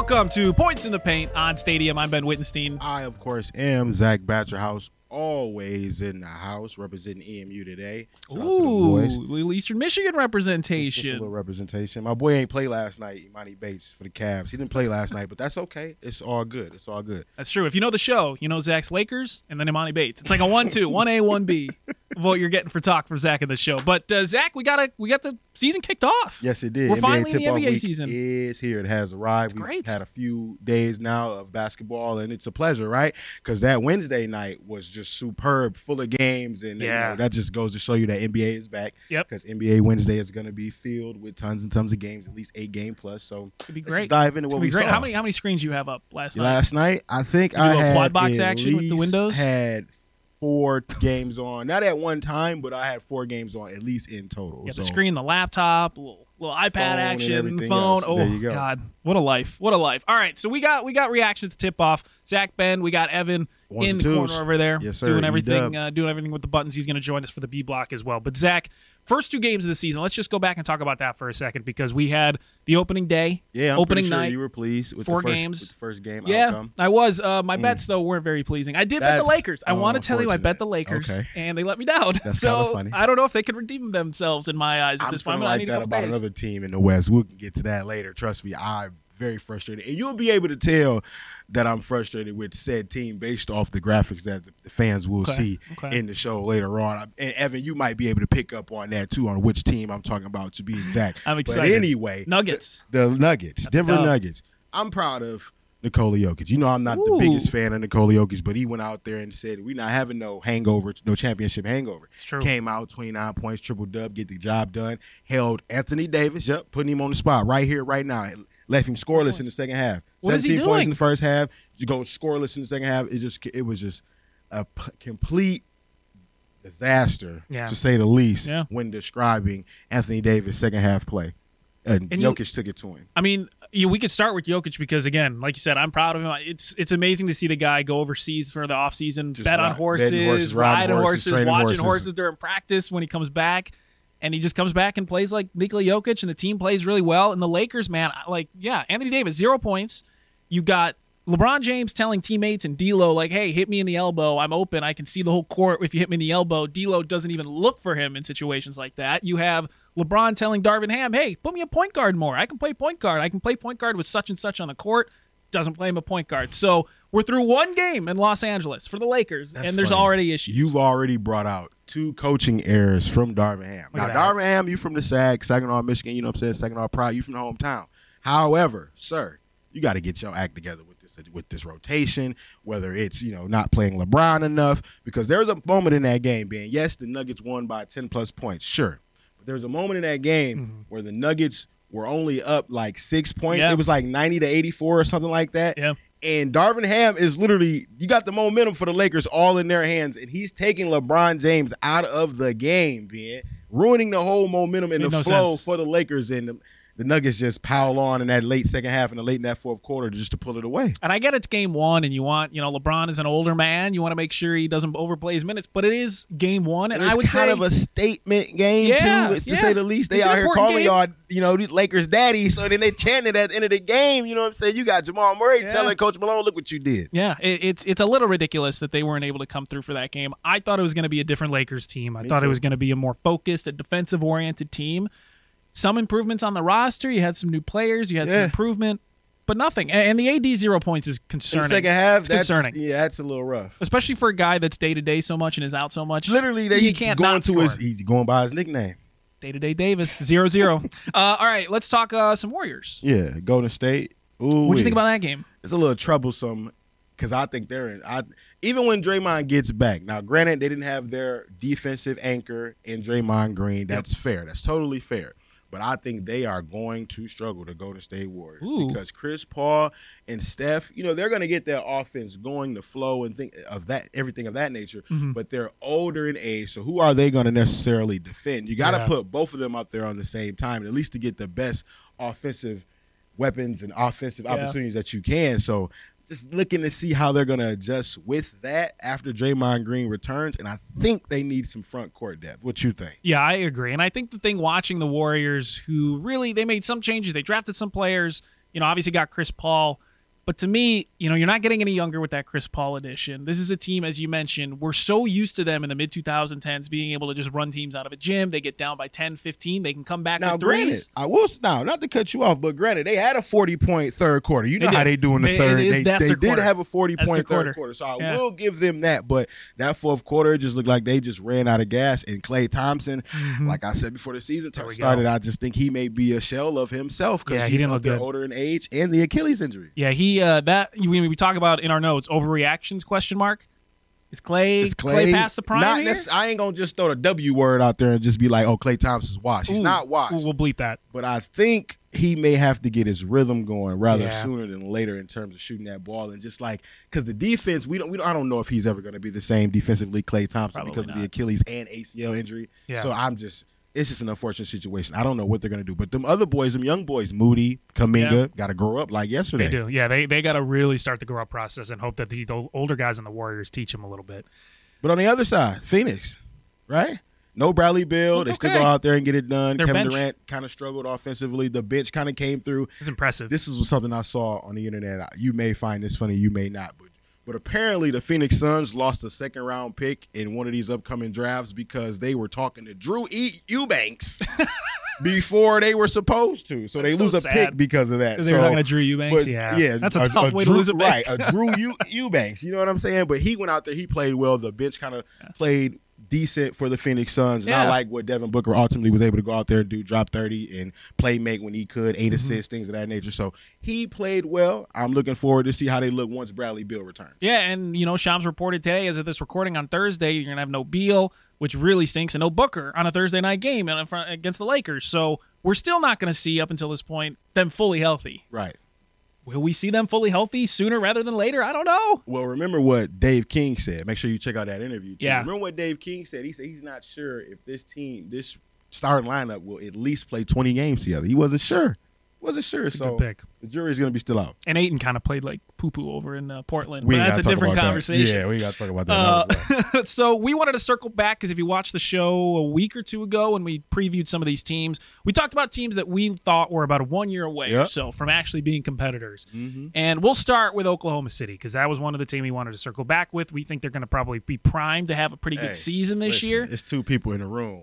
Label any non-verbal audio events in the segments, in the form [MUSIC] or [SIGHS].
Welcome to Points in the Paint on Stadium. I'm Ben Wittenstein. I, of course, am Zach Batcherhouse, always in the house, representing EMU today. Shout out to. Ooh, little Eastern Michigan representation. little representation. My boy ain't play last night, Emoni Bates for the Cavs. He didn't play last night, but that's okay. It's all good. It's all good. That's true. If you know the show, you know Zach's Lakers and then Emoni Bates. It's like a one-two, one A, one B. of What you're getting for talk for Zach in the show, but uh, Zach, we got to we got the season kicked off. Yes, it did. We're NBA finally in the NBA season. Is here. It has arrived. We've great. had a few days now of basketball, and it's a pleasure, right? Because that Wednesday night was just superb, full of games, and you Yeah. know, that just goes to show you that NBA is back. Yep. Because NBA Wednesday is going to be filled with tons and tons of games, at least eight game plus. So It'd be let's great. just dive into It's what we great. saw. How many how many screens you have up last night? Last night, I think You I had quad box at action with the windows? Had four games on, not at one time, but I had four games on at least in total. You got so the screen, the laptop, little, little iPad Phone action, phone. else. Oh you go. God, what a life! What a life! All right, so we got we got reactions to tip off. Zach Ben, we got Evan Ones in the twos. corner over there, Yes, sir. doing everything, uh, doing everything with the buttons. He's going to join us for the B block as well. But Zach, first two games of the season. Let's just go back and talk about that for a second because we had the opening day, Yeah, I'm opening sure night. you were pleased with four the first, games. with the first game Yeah, outcome. I was. Uh, my bets though weren't very pleasing. I did bet the Lakers. I oh, want to tell you, I bet the. Lakers, Okay. and they let me down. That's [LAUGHS] so funny. I don't know if they could redeem themselves in my eyes at I'm this point. feeling I like need that about days. another team in the West. We can get to that later. Trust me, I'm very frustrated, and you'll be able to tell that I'm frustrated with said team based off the graphics that the fans will Okay, see okay. in the show later on. And Evan, you might be able to pick up on that too, on which team I'm talking about to be exact. [LAUGHS] I'm But excited. anyway, Nuggets. the Nuggets, Denver dub. Nuggets. I'm proud of Nikola Jokic. You know, I'm not the biggest fan of Nikola Jokic, but he went out there and said, "We're not having no hangover, no championship hangover." It's true. Came out 29 points, triple dub, get the job done. Held Anthony Davis, yep, putting him on the spot right here, right now. Left him scoreless in the second half. What is he 17 points in the first half. You go scoreless in the second half. It just, it was just a p- complete disaster, Yeah. to say the least, Yeah. when describing Anthony Davis' second half play. And, And you- Jokic took it to him. I mean, you, we could start with Jokic because again, like you said, I'm proud of him. It's it's amazing to see the guy go overseas for the offseason, Just bet on ride- horses, betting horses, riding riding horses, horses, training watching horses. horses. during practice when he comes back. And he just comes back and plays like Nikola Jokic, and the team plays really well. And the Lakers, man, like, yeah, Anthony Davis, zero points. You got LeBron James telling teammates and D'Lo, like, hey, hit me in the elbow. I'm open. I can see the whole court if you hit me in the elbow. D'Lo doesn't even look for him in situations like that. You have LeBron telling Darvin Ham, hey, put me a point guard more. I can play point guard. I can play point guard with such and such on the court. Doesn't play him a point guard. So we're through one game in Los Angeles for the Lakers, That's and there's funny. already issues. You've already brought out two coaching errors from Darvin Ham. Now, at that. Darvin Ham, you from the SAG, Saginaw, Michigan. You know what I'm saying? Saginaw Pride. You from the hometown. However, sir, you got to get your act together with this with this rotation. Whether it's you know not playing LeBron enough, because there was a moment in that game, being yes, the Nuggets won by 10 plus points, sure, but there was a moment in that game where the Nuggets were only up like six points. Mm-hmm. It was like 90 to 84 or something like that. Yeah. And Darvin Ham is literally, you got the momentum for the Lakers all in their hands, and he's taking LeBron James out of the game, man, ruining the whole momentum and Made the no flow sense. for the Lakers. And the, Nuggets just pile on in that late second half and the late in that fourth quarter just to pull it away. And I get it's game one, and you want, you know, LeBron is an older man. You want to make sure he doesn't overplay his minutes, but it is game one, and And it's I would kind say of a statement game Yeah, too, it's to say the least. They It's out here calling game. y'all, you know, these Lakers daddy. So then they chanted at the end of the game. You know what I'm saying? You got Jamal Murray Yeah. telling Coach Malone, "Look what you did." Yeah, it, it's it's a little ridiculous that they weren't able to come through for that game. I thought it was going to be a different Lakers team. I Me thought it was going to be a more focused, a defensive oriented team. Some improvements on the roster. You had some new players. You had some improvement, but nothing. And, the AD zero points is concerning. the second half, It's that's concerning, Yeah, that's a little rough. especially for a guy that's day to day so much and is out so much. Literally, they you can't going not to score. his. He's going by his nickname. Day to day Davis zero zero. [LAUGHS] uh, all right, let's talk uh, some Warriors. Yeah, Golden State Ooh, What do you think about that game? It's a little troublesome because I think they're in. I even when Draymond gets back. Now, granted, they didn't have their defensive anchor in Draymond Green. That's fair. That's totally fair. But I think they are going to struggle to Golden State Warriors Ooh. because Chris Paul and Steph, you know, they're going to get their offense going, the flow and think of that, everything of that nature. Mhm. But they're older in age, so who are they going to necessarily defend? You got to Yeah. put both of them out there on the same time, at least to get the best offensive weapons and offensive Yeah. opportunities that you can. So just looking to see how they're going to adjust with that after Draymond Green returns, and I think they need some front court depth. What you think? Yeah, I agree. And I think the thing watching the Warriors, who really they made some changes, they drafted some players. You know, obviously got Chris Paul, but to me, you know, you're not getting any younger with that Chris Paul addition. This is a team, as you mentioned, we're so used to them in the mid 2010s being able to just run teams out of a gym. They get down by 10, 15, they can come back Now, with granted. I will now not to cut you off, but granted, they had a forty point third quarter. You know how they do in the They- third. it is- they they did quarter. have a forty That's point their third quarter. quarter, so I Yeah. will give them that. But that fourth quarter just looked like they just ran out of gas. And Klay Thompson, Mm-hmm. like I said before the season started, go. I just think he may be a shell of himself because Yeah, he he's didn't look good. older in age and the Achilles injury. Yeah, he uh that we, we talk about in our notes overreactions question mark. Is Klay, Is Klay, past the prime Not here? I ain't gonna just throw the W word out there and just be like, "Oh, Klay Thompson's washed." He's Ooh, not washed. ooh, We'll bleep that. but I think he may have to get his rhythm going rather Yeah. sooner than later in terms of shooting that ball and just like because the defense we don't we don't I don't know if he's ever going to be the same defensively Klay Thompson Probably because of the. Achilles and ACL injury. Yeah. So I'm just it's just an unfortunate situation. I don't know what they're going to do, but them other boys, them young boys, Moody, Kuminga, Yeah. got to grow up like yesterday. They do. Yeah, they they got to really start the grow up process and hope that the, the older guys in the Warriors teach them a little bit. But on the other side, Phoenix, right? No Bradley Beal. They still okay. go out there and get it done. Their Kevin bench. Durant kind of struggled offensively. The bench kind of came through. It's impressive. this is something I saw on the internet. You may find this funny, you may not, but but apparently the Phoenix Suns lost a second round pick in one of these upcoming drafts because they were talking to Drew e- Eubanks [LAUGHS] before they were supposed to. So they That's so lose a sad. pick because of that. Because So, they were talking to Drew Eubanks. but, yeah, that's a, tough way Drew, to lose a pick. Right, a Drew Eubanks. You know what I'm saying? But he went out there, he played well. The bench kind of played decent for the Phoenix Suns. Yeah. Not like what Devin Booker ultimately was able to go out there and do, drop 30 and play make when he could, 8 Mm-hmm. assists, things of that nature. So he played well. I'm looking forward to see how they look once Bradley Beal returns. Yeah, and you know, Shams reported today as of this recording on Thursday, you're gonna have no Beal, which really stinks, and no Booker on a Thursday night game in front against the Lakers. So we're still not gonna see up until this point them fully healthy. Right. Will we see them fully healthy sooner rather than later? I don't know. Well, remember what Dave King said. Make sure you check out that interview. Too. Yeah. Remember what Dave King said? He said he's not sure if this team, this starting lineup, will at least play 20 games together. He wasn't sure. Wasn't sure. a so pick. the jury's going to be still out. And Ayton kind of played like poo poo over in uh, Portland, We but that's a different about that. conversation. Yeah, we got to talk about that. Uh, day. [LAUGHS] so we wanted to circle back because if you watched the show a week or two ago when we previewed some of these teams, we talked about teams that we thought were about one year away or so from actually being competitors. Mm-hmm. And we'll start with Oklahoma City because that was one of the team we wanted to circle back with. We think they're going to probably be primed to have a pretty Hey, good season this Listen, year. It's two people in the room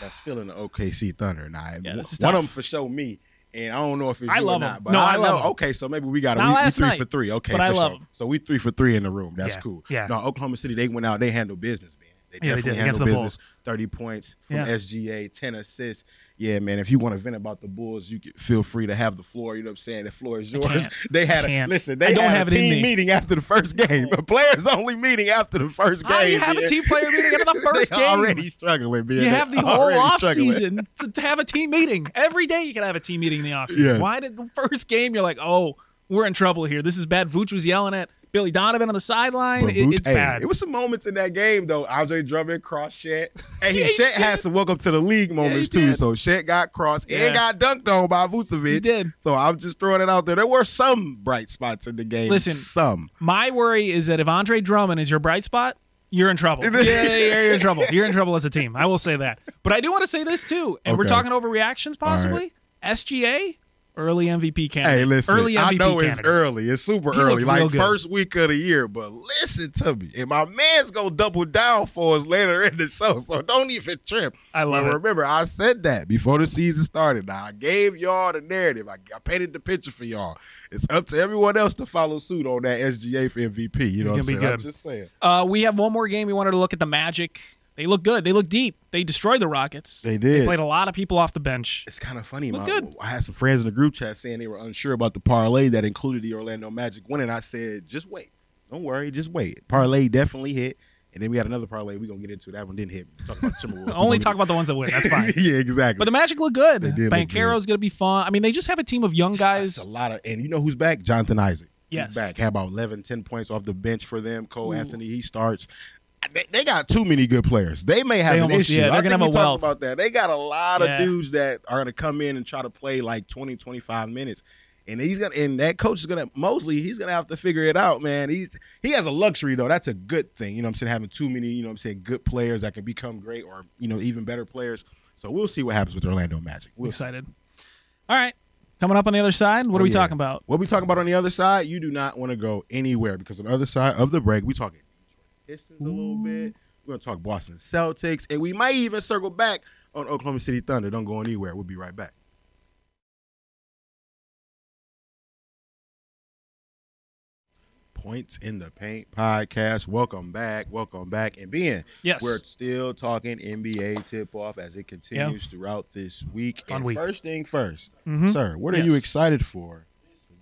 that's feeling the OKC Thunder. Now, [SIGHS] Yeah, one tough. of them for sure me, and I don't know if it's I you love or 'em. not. But No, I know. love 'em. Okay, so maybe we got Not we, we last three night, for three. Okay, but for I sure. love 'em. So we three for three in the room. That's Yeah, cool. yeah. No, Oklahoma City they went out. They handled business, man. They Yeah, definitely against handled the business. Thirty points from Yeah. SGA, ten assists. Yeah, man. If you want to vent about the Bulls, you can feel free to have the floor. You know what I'm saying? The floor is yours. [LAUGHS] They had a listen. They don't have a team meeting after the first game. A players only meeting after the first game. You have a team player meeting after the [LAUGHS] first game? already struggling, man. You have the whole off season to, to have a team meeting. Every day you can have a team meeting in the off season. Yes. Why did the first game you're like, oh, we're in trouble here. This is bad. Vooch was yelling at Billy Donovan on the sideline. It, it's hey, bad. It was some moments in that game though. Andre Drummond crossed Chet. And he, [LAUGHS] Yeah, he Chet had did. some welcome to the league moments he too. did. So Chet got crossed Yeah. and got dunked on by Vucevic. He did. So I'm just throwing it out there. There were some bright spots in the game. Listen, some. My worry is that if Andre Drummond is your bright spot, you're in trouble. [LAUGHS] yeah, yeah, you're in trouble. You're in trouble as a team. I will say that. But I do want to say this too, and we're Okay. talking overreactions possibly. SGA, early MVP candidate. Hey, listen. early MVP I know it's early. It's super He early. Like first week of the year. But listen to me. And my man's gonna double down for us later in the show. So don't even trip. I love But it. remember, I said that before the season started. Now I gave y'all the narrative. I, I painted the picture for y'all. It's up to everyone else to follow suit on that SGA for MVP. You know what I'm saying? good. I'm just saying. Uh, we have one more game. We wanted to look at the Magic. They look good. They look deep. They destroyed the Rockets. They did. They played a lot of people off the bench. It's kind of funny. Look My, good. I had some friends in the group chat saying they were unsure about the parlay that included the Orlando Magic winning. I said, just wait. Don't worry. Just wait. Parlay definitely hit. And then we had another parlay we're going to get into. That one didn't hit. Talk about [LAUGHS] Only talk about the ones that win. That's fine. [LAUGHS] yeah, exactly. But the Magic look good. They did Banchero's going to be fun. I mean, they just have a team of young guys. That's a lot of, and you know who's back? Jonathan Isaac. Yes. He's back. Had about 11, 10 points off the bench for them. Cole Ooh. Anthony, he starts. They, they got too many good players. They may have They an almost- issue. yeah, I think we a talked about that. They got a lot Yeah. of dudes that are going to come in and try to play like 20, 25 minutes. And he's gonna, and that coach is gonna mostly He's gonna have to figure it out, man. He's he has a luxury though. That's a good thing, you know. what I'm saying having too many, you know, what I'm saying good players that can become great or you know even better players. So we'll see what happens with Orlando Magic. We'll see. excited. All right. Coming up on the other side, what Oh, are we yeah. talking about? What we talking about on the other side, you do not want to go anywhere because on the other side of the break, we talking Pistons a little bit. We're gonna talk Boston Celtics, and we might even circle back on Oklahoma City Thunder. Don't go anywhere. We'll be right back. Points in the Paint podcast. Welcome back. Welcome back. And being Yes. we're still talking NBA tip off as it continues throughout this week. Fun and week. first thing 1st Mhm. sir, what are Yes. you excited for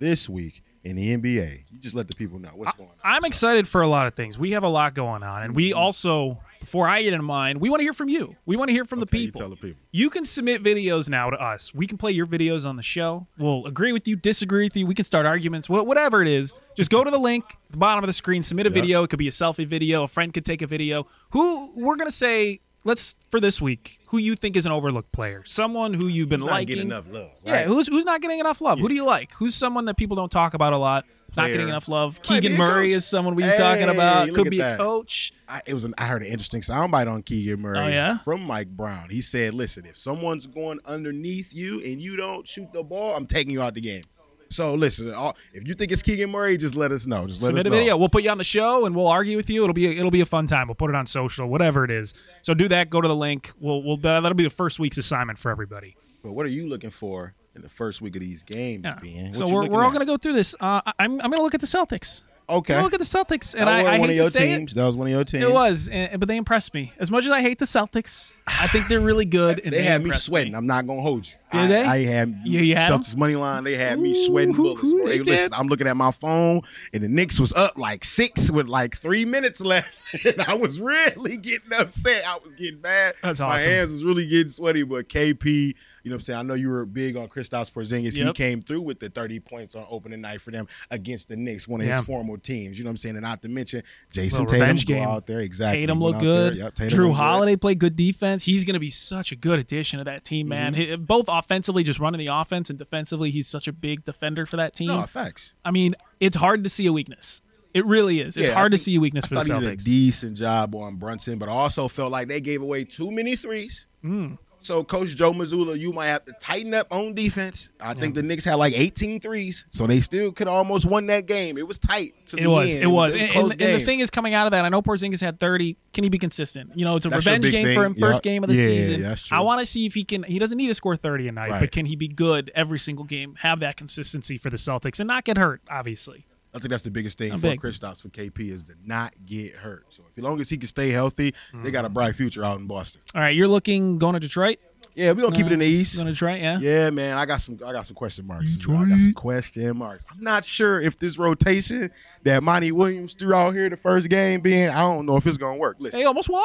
this week in the NBA? You just let the people know what's going on. I'm excited for a lot of things. We have a lot going on, and we mm-hmm. also, before I get into mine, we want to hear from you. We want to hear from the Okay, you people. tell the people. You can submit videos now to us. We can play your videos on the show. We'll agree with you, disagree with you. We can start arguments, whatever it is. Just go to the link at the bottom of the screen, submit a Yep. video. It could be a selfie video. A friend could take a video. Who we're gonna say, let's for this week, who you think is an overlooked player, someone who you've been liking. enough love. Yeah, who's who's not getting enough love? Who do you like? Who's someone that people don't talk about a lot? Not getting enough love. Might Keegan Murray coach. is someone we've been talking about. Could be a that. coach. I, it was an, I heard an interesting soundbite on Keegan Murray Oh, yeah? from Mike Brown. He said, "Listen, if someone's going underneath you and you don't shoot the ball, I'm taking you out the game." So listen, all, if you think it's Keegan Murray, just let us know. Just let Submit us a know. video. We'll put you on the show and we'll argue with you. It'll be a, it'll be a fun time. We'll put it on social, whatever it is. So do that. Go to the link. We'll we'll that'll be the first week's assignment for everybody. But what are you looking for in the first week of these games, Yeah. Ben? What So we're, we're all going to go through this. Uh, I'm I'm going to look at the Celtics. Okay. I'm look at the Celtics, and I, I hate to say teams. That was one of your teams. it. It was, and, but they impressed me. As much as I hate the Celtics, I think they're really good. And They, they, had me sweating. I'm not gonna hold you. Did I, they? I had You- you had? Celtics money line. They had me sweating bullets. bro. they Hey, listen. I'm looking at my phone, and the Knicks was up like six with like three minutes left, [LAUGHS] and I was really getting upset. I was getting bad. That's awesome. My hands was really getting sweaty. But KP, you know what I'm saying? I know you were big on Kristaps Porzingis. He came through with the 30 points on opening night for them against the Knicks, one of Yeah. his former teams. You know what I'm saying? And not to mention Jason Little Tatum game. out there. Exactly. Tatum looked good. Yep, Tatum Drew good. Holiday played good defense. He's going to be such a good addition to that team, man. Mm-hmm. He- both offensively, just running the offense, and defensively, he's such a big defender for that team. No, facts. I mean, it's hard to see a weakness. It really is. It's Yeah, hard to see a weakness for I the thought he did a Celtics. decent job on Brunson, but I also felt like they gave away too many threes. Mm. So, Coach Joe Mazzulla, you might have to tighten up on defense. I think the Knicks had like 18 threes, so they still could almost won that game. It was tight. To It the was. end. It was. a And, and, and the thing is, coming out of that, I know Porzingis had 30. Can he be consistent? You know, it's a That's revenge game for thing. him, first Yeah. game of the Yeah, season. true. I want to see if he can. He doesn't need to score 30 a night, Right. but can he be good every single game? Have that consistency for the Celtics and not get hurt, obviously. I think that's the biggest thing I'm for big. Kristaps for KP is to not get hurt. So, as long as he can stay healthy, they got a Mm-hmm. bright future out in Boston. All right, you're looking going to Detroit. Yeah, we're gonna keep it in the East. Going to Detroit, yeah. Yeah, man, I got some. I got some question marks. I got some question marks. I'm not sure if this rotation that Monty Williams threw out here the first game, being I don't know if it's gonna work. Listen, They almost won.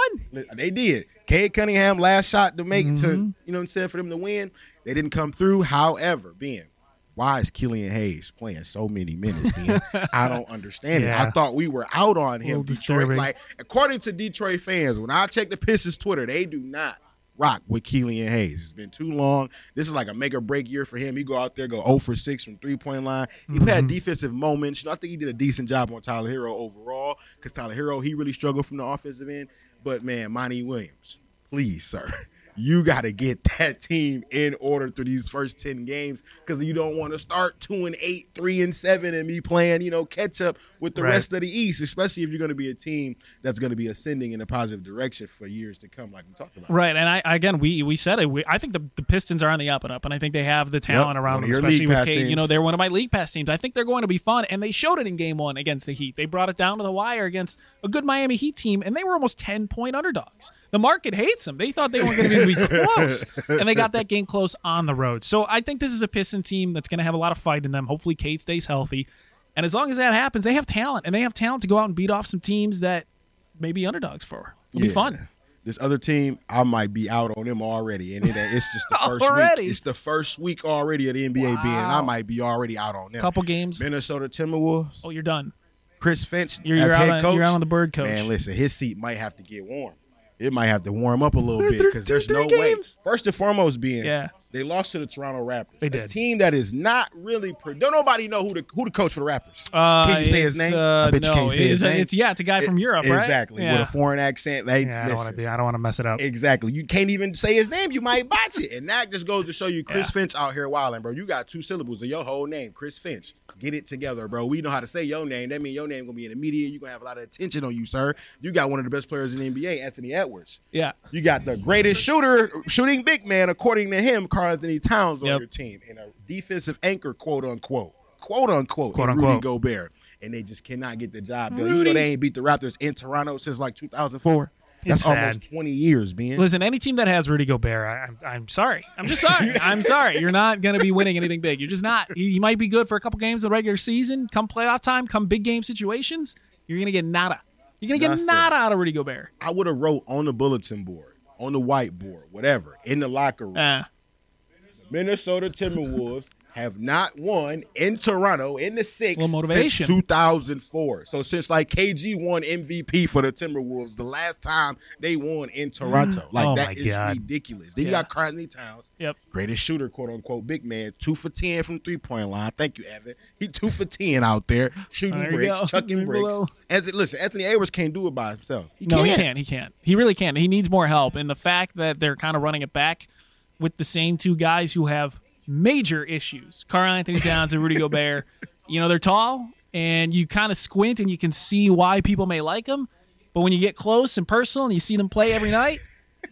they did. Cade Cunningham last shot to make it to Mm-hmm. you know what I'm saying for them to win. They didn't come through. However, being why is Killian Hayes playing so many minutes? I don't [LAUGHS] understand it. I thought we were out on him. Detroit, disturbing. like according to Detroit fans, when I check the Pistons Twitter, they do not rock with Killian Hayes. It's been too long. This is like a make or break year for him. He go out there, go 0 for 6 from three point line. He Mm-hmm. had defensive moments. You know, I think he did a decent job on Tyler Herro overall because Tyler Herro, he really struggled from the offensive end. But man, Monty Williams, please, sir. You got to get [LAUGHS] that team in order through these first 10 games because you don't want to start 2 and 8, 3 and 7 and be playing, you know, catch up with the Right. rest of the East, especially if you're going to be a team that's going to be ascending in a positive direction for years to come, like we talked about. Right, and I again we we said it. We, I think the, the Pistons are on the up and up, and I think they have the talent Yep, around them, especially with Cade. You know, they're one of my league pass teams. I think they're going to be fun, and they showed it in Game One against the Heat. They brought it down to the wire against a good Miami Heat team, and they were almost ten point underdogs. The market hates them. They thought they weren't going to be [LAUGHS] close, and they got [LAUGHS] that game close on the road. So I think this is a Piston team that's going to have a lot of fight in them. Hopefully, Cade stays healthy, and as long as that happens, they have talent, and they have talent to go out and beat off some teams that may be underdogs for. It'll be fun. This other team, I might be out on them already, and it, it's just the [LAUGHS] first Already? week. It's the first week already of the NBA being, and I might be already out on them. Couple games. Minnesota Timberwolves, Oh, you're done. Chris Finch You're, you're, out head on, coach. you're out on the bird coach. Man, listen, his seat might have to get warm. It might have to warm up a little They're- bit because there's no three way. First and foremost, being Yeah. they lost to the Toronto Raptors. They A did. team that is not really. Pro- don't nobody know who the who the coach for the Raptors. Uh, Can you say his it's, name? Uh, I bet you no, can't say his it's, name. It's yeah, it's a guy from Europe, right? Exactly, Yeah. with a foreign accent. They, Yeah, I don't want listen, to. I don't want to mess it up. Exactly. You can't even say his name. You might botch it. And that just goes to show you Chris Yeah. Finch out here wilding, bro. You got two syllables of your whole name, Chris Finch. Get it together, bro. We know how to say your name. That means your name gonna be in the media. You're gonna have a lot of attention on you, sir. You got one of the best players in the NBA, Anthony Edwards. yeah. You got the greatest shooter, shooting big man, according to him, Karl-Anthony Towns on Yep. your team, and a defensive anchor, quote unquote, quote unquote, Quote, in Rudy unquote. Gobert, and they just cannot get the job done. You know they ain't beat the Raptors in Toronto since like 2004. That's almost. 20 years, man. Listen, any team that has Rudy Gobert, I, I'm, I'm sorry. I'm just sorry. I'm sorry. You're not going to be winning anything big. You're just not. You, you might be good for a couple games in the regular season. Come playoff time, come big game situations, you're going to get nada. You're going to get nada out of Rudy Gobert. I would have wrote on the bulletin board, on the whiteboard, whatever, in the locker room. Uh, Minnesota Timberwolves have not won in Toronto in the six since 2004. So since like KG won MVP for the Timberwolves, the last time they won in Toronto, mm. like Oh that is God. ridiculous. Then you got Anthony Towns, yep. greatest shooter, quote unquote, big man, two for ten from three point line. Thank you, Evan. He two for ten out there shooting There bricks, [LAUGHS] chucking bricks. below. Anthony, listen, Anthony Edwards can't do it by himself. He no, can't. he can't. He can't. He really can't. He needs more help. And the fact that they're kind of running it back with the same two guys who have major issues, Karl-Anthony Towns and Rudy [LAUGHS] Gobert. You know, they're tall, and you kind of squint and you can see why people may like them. But when you get close and personal and you see them play every night,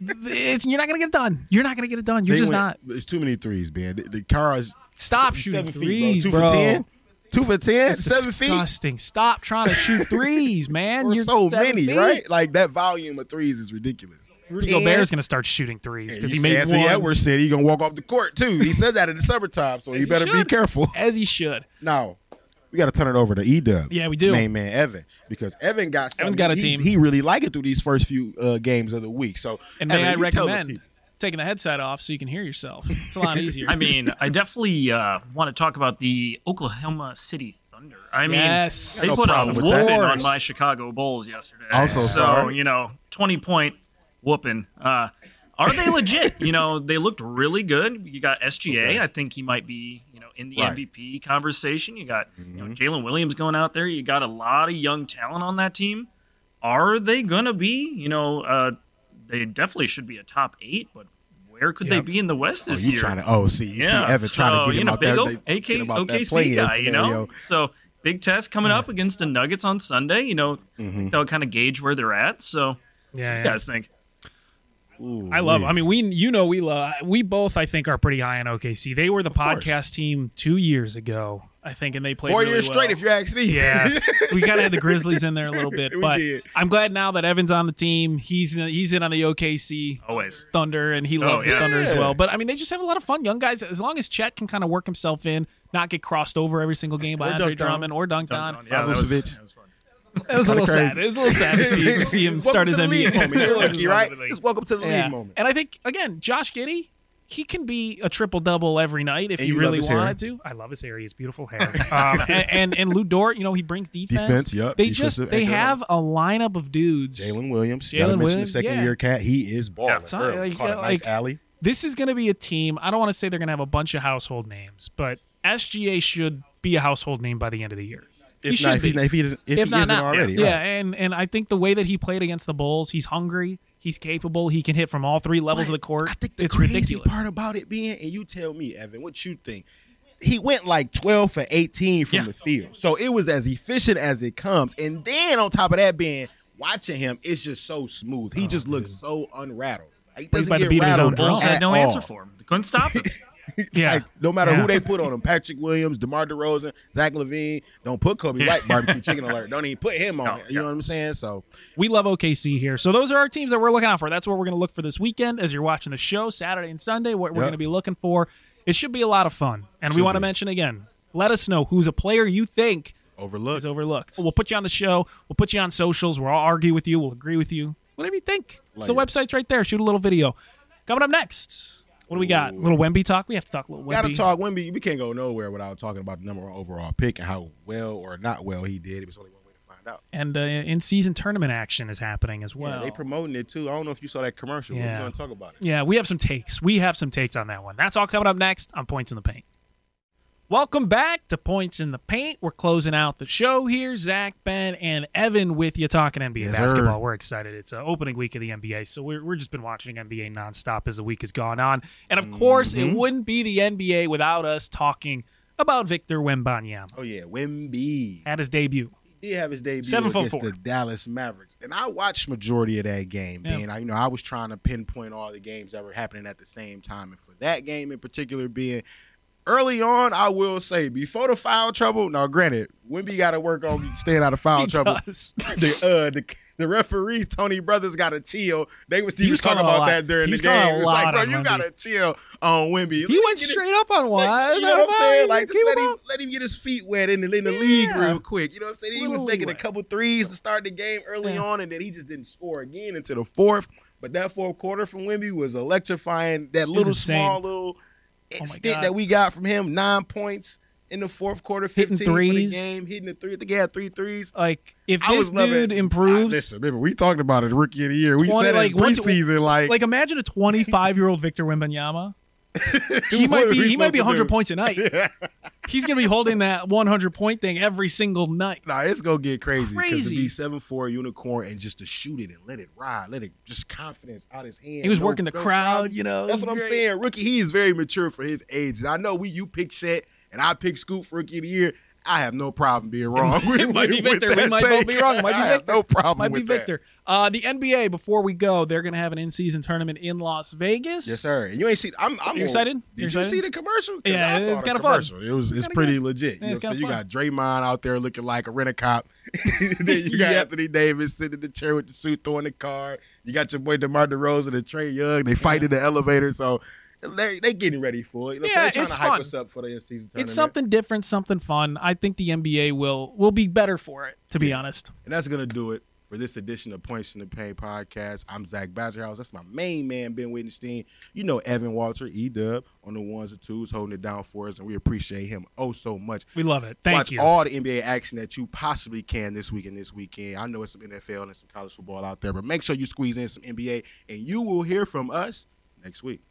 it's, you're not going to get it done. You're not going to get it done. You're They just went- not. It's too many threes, man. The, the Car's Stop shooting seven feet, threes, bro. Two bro. for ten. Two for ten. It's seven feet. disgusting. Stop trying to shoot threes, man. [LAUGHS] You're so many, feet. right? Like that volume of threes is ridiculous. Rudy 10. Gobert's going to start shooting threes because you he said made Anthony one. Edwards said he's gonna walk off the court too. He said that in the summertime, so As you he better be careful. as he should. Now, we got to turn it over to E Dub. Yeah, we do. Main man Evan, because Evan got Evan's got a team. He really liked it through these first few uh, games of the week. So, And may I you tell the recommend taking the headset off so you can hear yourself. It's a lot [LAUGHS] easier. I mean, I definitely uh, want to talk about the Oklahoma City Thunder. I mean, Yes. they No put a problem whooping on my Chicago Bulls yesterday. I'm so so sorry. you know, twenty point whooping. Uh, are they legit? you know, they looked really good. You got SGA. Okay. I think he might be, you know, in the Right. MVP conversation. You got Mm-hmm. know Jalen Williams going out there. You got a lot of young talent on that team. Are they gonna be? You know, uh, they definitely should be a top eight, but. Where could Yep. they be in the West Oh, this you year? trying to? Oh, see, you yeah, see Evan so, trying to get you him know, out big there. AK, get him out OKC guy, you know. So big test coming up against the Nuggets on Sunday. You know, Mm-hmm. they'll kind of gauge where they're at. So, Yeah, you yeah. guys think? Ooh, I love. yeah. I mean, we you know we love. We both I think are pretty high on OKC. They were the course. podcast team two years ago, I think, and they played four really years well. straight, if you ask me. Yeah, [LAUGHS] we kind of had the Grizzlies in there a little bit, [LAUGHS] We but did. I'm glad now that Evan's on the team. He's he's in on the OKC Always. Thunder, and he Oh, loves the yeah. Thunder as well. But I mean, they just have a lot of fun, young guys. As long as Chet can kind of work himself in, not get crossed over every single game by Or Andre dunked on. Drummond or dunked Dunk on. on. Yeah, that was, Vucevic. that was fun. It was a little Kinda sad. It was a little sad to see to see him start his to the league NBA. moment. You're It was rookie, his right? welcome to the It's welcome to the Yeah. league moment. And I think again, Josh Giddey, he can be a triple double every night if And he really his hair. wanted to. I love his hair. He has beautiful hair. [LAUGHS] Um, and, and and Lu Dort, you know, he brings defense. Defense, yep. They just they anchor. have a lineup of dudes. Jalen Williams, Jalen Jalen mention the Williams, second yeah. year cat. He is balling. Yeah. So, like, Caught a nice like- alley. This is going to be a team. I don't want to say they're going to have a bunch of household names, but SGA should be a household name by the end of the year. He If should not, if be. he, if he, doesn't- if if he not isn't now. already, yeah, right. and and I think the way that he played against the Bulls, he's hungry. He's capable. He can hit from all three levels of the court. I think the it's crazy ridiculous. part about it being, and you tell me, Evan, what you think. He went like 12 for 18 from Yeah. the field. So it was as efficient as it comes. And then on top of that being watching him, it's just so smooth. He oh, just looks so unrattled. He He's doesn't about to get beat his own rattled drum. Bulls had no all. answer for him. Couldn't stop him. [LAUGHS] [LAUGHS] yeah. Like, no matter Yeah. who they put on him, Patrick Williams, DeMar DeRozan, Zach LaVine, don't put Kobe Yeah. White barbecue chicken [LAUGHS] alert. Don't even put him on No, it. You know what I'm saying? So We love OKC here. So those are our teams that we're looking out for. That's what we're going to look for this weekend as you're watching the show Saturday and Sunday. What we're going to be looking for. It should be a lot of fun. And we want to mention again, let us know who's a player you think overlooked. is overlooked. We'll put you on the show. We'll put you on socials. We'll all argue with you. We'll agree with you. Whatever you think. So the it. website's right there. Shoot a little video. Coming up next. What do we got? A little Wemby talk. We have to talk a little Wemby. Got to talk Wemby. We can't go nowhere without talking about the number one overall pick and how well or not well he did. It was only one way to find out. And uh, in season tournament action is happening as well. yeah, they promoting it too. I don't know if you saw that commercial. Yeah. We're going to talk about it. Yeah, we have some takes. We have some takes on that one. That's all coming up next on Points in the Paint. Welcome back to Points in the Paint. We're closing out the show here. Zach, Ben, and Evan with you talking NBA Yes, basketball. sir. We're excited. It's uh, opening week of the NBA, so we're, we're just been watching NBA nonstop as the week has gone on. And of course, it Mm-hmm. wouldn't be the NBA without us talking about Victor Wembanyama Oh yeah, Wemby. at his debut. He have his debut Seven foot against four. the Dallas Mavericks, and I watched majority of that game. Yeah. Being, I, you know, I was trying to pinpoint all the games that were happening at the same time, and for that game in particular, being early on, I will say before the foul trouble. Now, granted, Wemby got to work on staying out of foul trouble. [LAUGHS] the uh the the referee Tony Brothers got to chill. They was, He was talking about that during He the a game. It was like, bro, you got to chill on Wemby. He went straight up on one. You know what I'm saying? Like, just let him let him get his feet wet in the, in the league real quick. You know what I'm saying? He was Little making a couple threes to start the game early Yeah. on, and then he just didn't score again until the fourth. But that fourth quarter from Wemby was electrifying. That little small little Oh stint God. that we got from him, nine points in the fourth quarter, Hitting 15 for the threes. game, hitting the three. I think he had three threes. Like, if I this was loving- dude I- improves, listen, remember we talked about it rookie of the year. We 20 said like, it once- preseason, like, like imagine a 25 year old Victor Wembanyama. [LAUGHS] He might be he might be 100 points a night. [LAUGHS] He's gonna be holding that 100 point thing every single night. Nah, it's gonna get crazy. Crazy. to be seven four unicorn and just to shoot it and let it ride, let it just confidence out his hand. He was No- working the no crowd, problem. you know. That's what I'm Great. saying. Rookie, he is very mature for his age. And I know we you pick Chet and I pick Scoop for rookie of the year. I have no problem being wrong. It might be with- [LAUGHS] with Victor. We might both be wrong. It might be I have Victor. no problem. Might be with. Victor. Uh, the NBA. Before we go, they're gonna have an in season tournament in Las Vegas. Yes, sir. And you ain't see. I'm. I'm You excited? Did You you excited? see the commercial? Yeah, it's kinda fun. It was. It's kinda pretty good. legit. Yeah, You know, so you got Draymond out there looking like a rent a cop. [LAUGHS] then you [LAUGHS] got Yep. Anthony Davis sitting in the chair with the suit throwing the card. You got your boy DeMar DeRozan and Trae Young. They fight in the elevator. So they they getting ready for it. You know, Yeah, so they're trying it's to hype fun. us up for the in season tournament. It's something different, something fun. I think the NBA will will be better for it. To be honest. And that's gonna do it for this edition of Points in the Paint podcast. I'm Zach Badgerhouse. That's my main man, Ben Wittenstein. You know Evan Walter, E Dub, on the ones and twos, holding it down for us, and we appreciate him oh so much. We love it. Thank you. Watch you. all the NBA action that you possibly can this week and this weekend. I know it's some NFL and some college football out there, but make sure you squeeze in some NBA, and you will hear from us next week.